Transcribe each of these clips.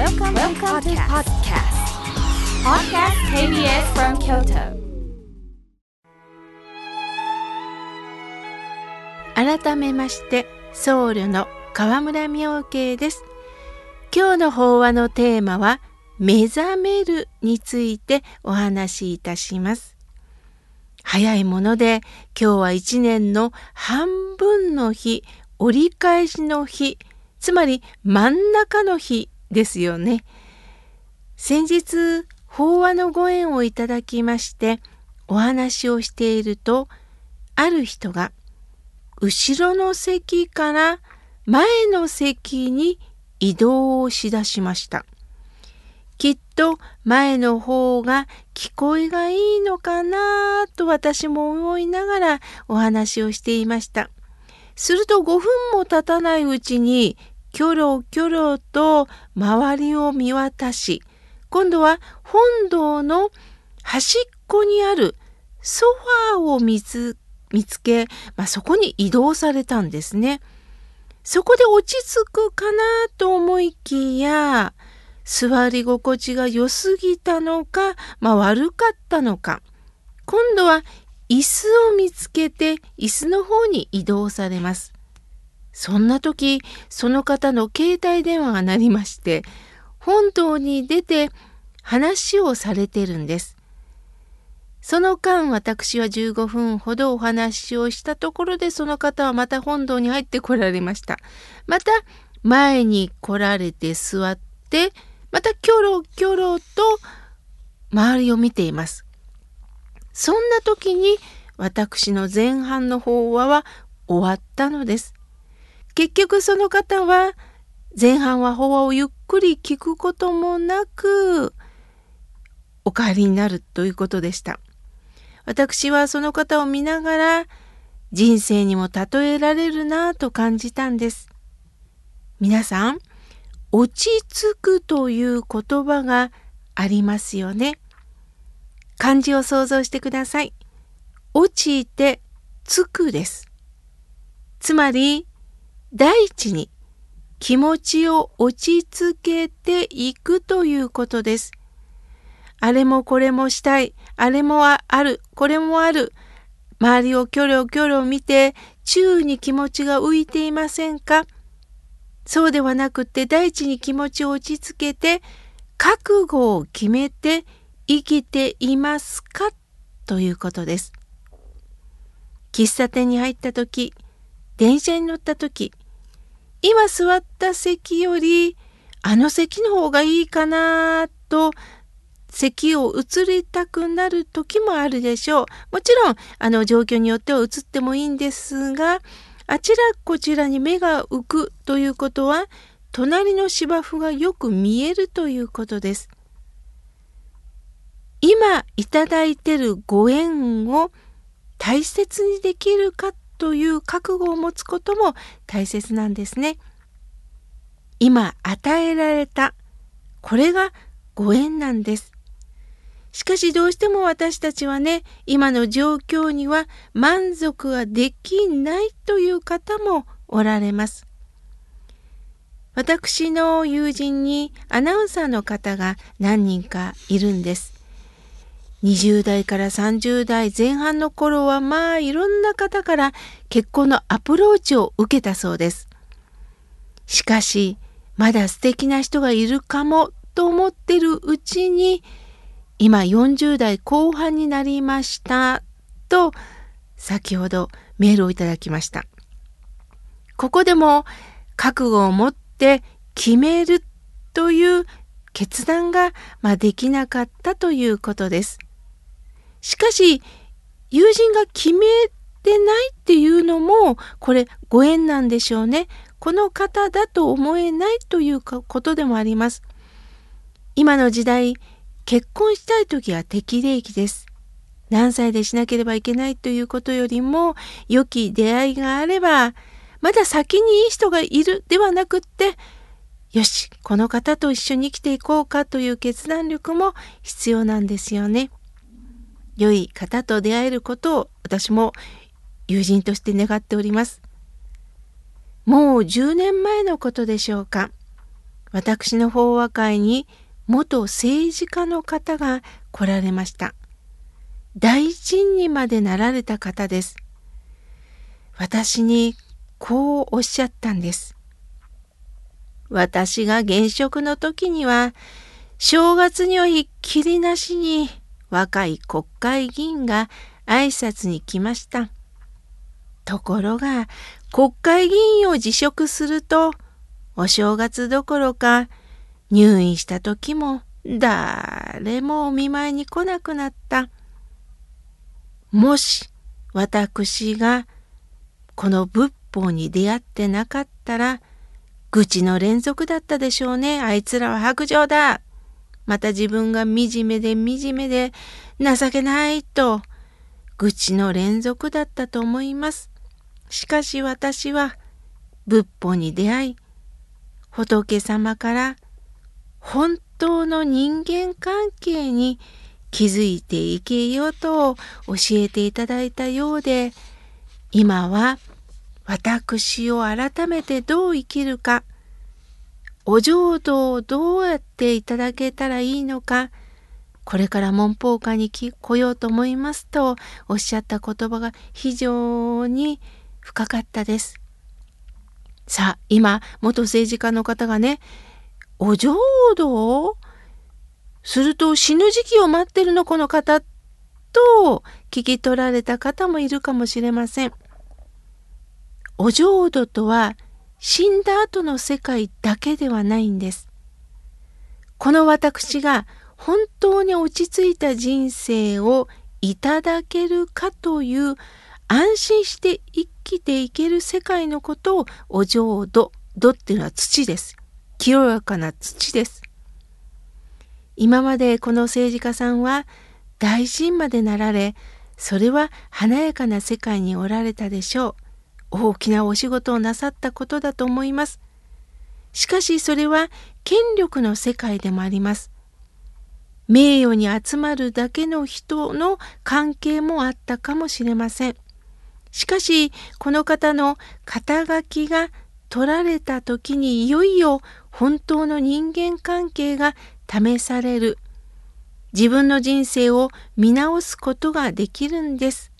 Welcome, Welcome to podcast. Podcast KBS from Kyoto. 改めまして僧侶の河村明慶です今日の法話のテーマは目覚めるについてお話しいたします早いもので今日は一年の半分の日折り返しの日つまり真ん中の日ですよね先日法話のご縁をいただきましてお話をしているとある人が後ろの席から前の席に移動をしだしました。きっと前の方が聞こえがいいのかなと私も思いながらお話をしていました。すると5分も経たないうちにキョロキョロと周りを見渡し、今度は本堂の端っこにあるソファーを見つけ、まあ、そこに移動されたんですね。そこで落ち着くかなと思いきや、座り心地が良すぎたのか、まあ、悪かったのか、今度は椅子を見つけて椅子の方に移動されます。そんな時、その方の携帯電話が鳴りまして、本堂に出て話をされてるんです。その間私は15分ほどお話をしたところでその方はまた本堂に入ってこられました。また前に来られて座ってまたキョロキョロと周りを見ています。そんな時に私の前半の法話は終わったのです。結局その方は前半は法話をゆっくり聞くこともなくお帰りになるということでした。私はその方を見ながら人生にも例えられるなぁと感じたんです。皆さん、落ち着くという言葉がありますよね。漢字を想像してください。落ちてつくです。つまり、第一に気持ちを落ち着けていくということです。あれもこれもしたい、あれもある、これもある。周りをキョロキョロ見て、宙に気持ちが浮いていませんか？そうではなくて、大地に気持ちを落ち着けて、覚悟を決めて生きていますか？ということです。喫茶店に入った時、電車に乗った時、今座った席よりあの席の方がいいかなと咳を移りたくなる時もあるでしょう。もちろん、あの状況によっては移ってもいいんですが、あちらこちらに目が浮くということは、隣の芝生がよく見えるということです。今いただいてるご縁を大切にできるかという覚悟を持つことも大切なんですね。今与えられたこれがご縁なんです。しかしどうしても私たちはね、今の状況には満足ができないという方もおられます。私の友人にアナウンサーの方が何人かいるんです。20代から30代前半の頃はまあいろんな方から結婚のアプローチを受けたそうです。しかしまだ素敵な人がいるかもと思ってるうちに今40代後半になりましたと先ほどメールをいただきました。ここでも覚悟を持って決めるという決断が、まあ、できなかったということです。しかし友人が決めてないっていうのもこれご縁なんでしょうね。この方だと思えないということでもあります。今の時代結婚したい時は適齢期です。何歳でしなければいけないということよりも良き出会いがあればまだ先にいい人がいるではなくってよしこの方と一緒に生きていこうかという決断力も必要なんですよね。良い方と出会えることを私も友人として願っております。もう10年前のことでしょうか。私の法話会に元政治家の方が来られました。大臣にまでなられた方です。私にこうおっしゃったんです。私が現職の時には、正月にはひっきりなしに若い国会議員が挨拶に来ました。ところが、国会議員を辞職すると、お正月どころか入院した時も誰もお見舞いに来なくなった。もし私がこの仏法に出会ってなかったら愚痴の連続だったでしょうね。あいつらは白状だ。また自分が惨めで惨めで情けないと愚痴の連続だったと思います。しかし私は仏法に出会い仏様から本当の人間関係に気づいていけよと教えていただいたようで今は私を改めてどう生きるかお浄土をどうやっていただけたらいいのかこれから文法科に来ようと思いますとおっしゃった言葉が非常に深かったです。さあ今元政治家の方がねお浄土をすると死ぬ時期を待ってるのこの方と聞き取られた方もいるかもしれません。お浄土とは死んだ後の世界だけではないんです。この私が本当に落ち着いた人生をいただけるかという安心して生きていける世界のことをお浄土。土っていうのは土です。清らかな土です。今までこの政治家さんは大臣までなられ、それは華やかな世界におられたでしょう。大きなお仕事をなさったことだと思います。しかしそれは権力の世界でもあります。名誉に集まるだけの人の関係もあったかもしれません。しかしこの方の肩書きが取られた時にいよいよ本当の人間関係が試される自分の人生を見直すことができるんです。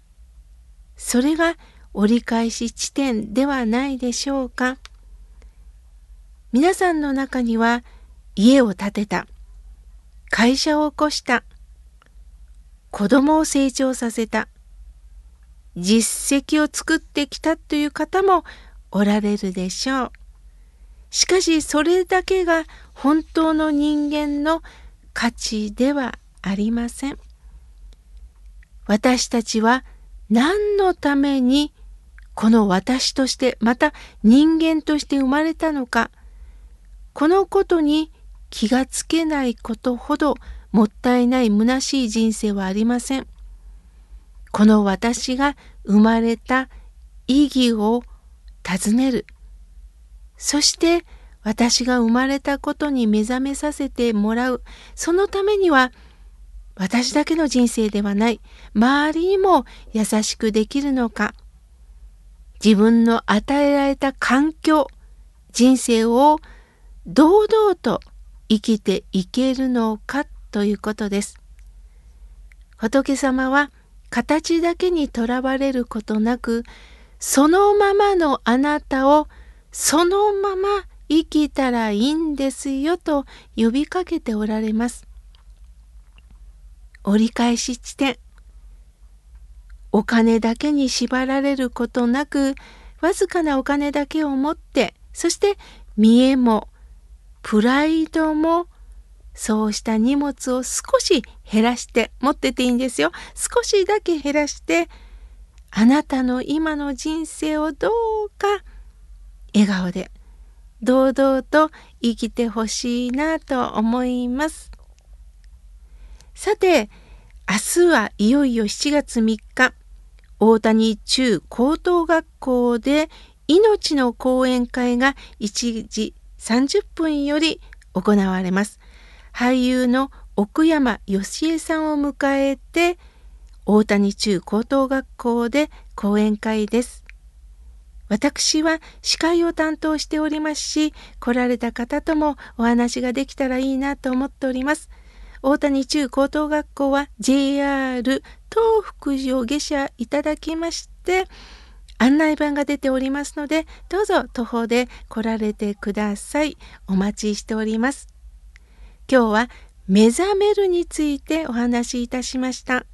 それが折り返し地点ではないでしょうか。皆さんの中には家を建てた、会社を起こした、子供を成長させた、実績を作ってきたという方もおられるでしょう。しかしそれだけが本当の人間の価値ではありません。私たちは何のためにこの私としてまた人間として生まれたのかこのことに気がつけないことほどもったいない虚しい人生はありません。この私が生まれた意義を尋ねる。そして私が生まれたことに目覚めさせてもらう。そのためには私だけの人生ではない。周りにも優しくできるのか。自分の与えられた環境、人生を堂々と生きていけるのかということです。仏様は形だけにとらわれることなく、そのままのあなたをそのまま生きたらいいんですよと呼びかけておられます。折り返し地点お金だけに縛られることなくわずかなお金だけを持ってそして見栄もプライドもそうした荷物を少し減らして持ってていいんですよ。少しだけ減らしてあなたの今の人生をどうか笑顔で堂々と生きてほしいなと思います。さて明日はいよいよ7月3日。大谷中高等学校で命の講演会が1時30分より行われます。俳優の奥山義恵さんを迎えて大谷中高等学校で講演会です。私は司会を担当しておりますし、来られた方ともお話ができたらいいなと思っております。大谷中高等学校は JR 東福寺を下車いただきまして、案内板が出ておりますので、どうぞ徒歩で来られてください。お待ちしております。今日は目覚めるについてお話しいたしました。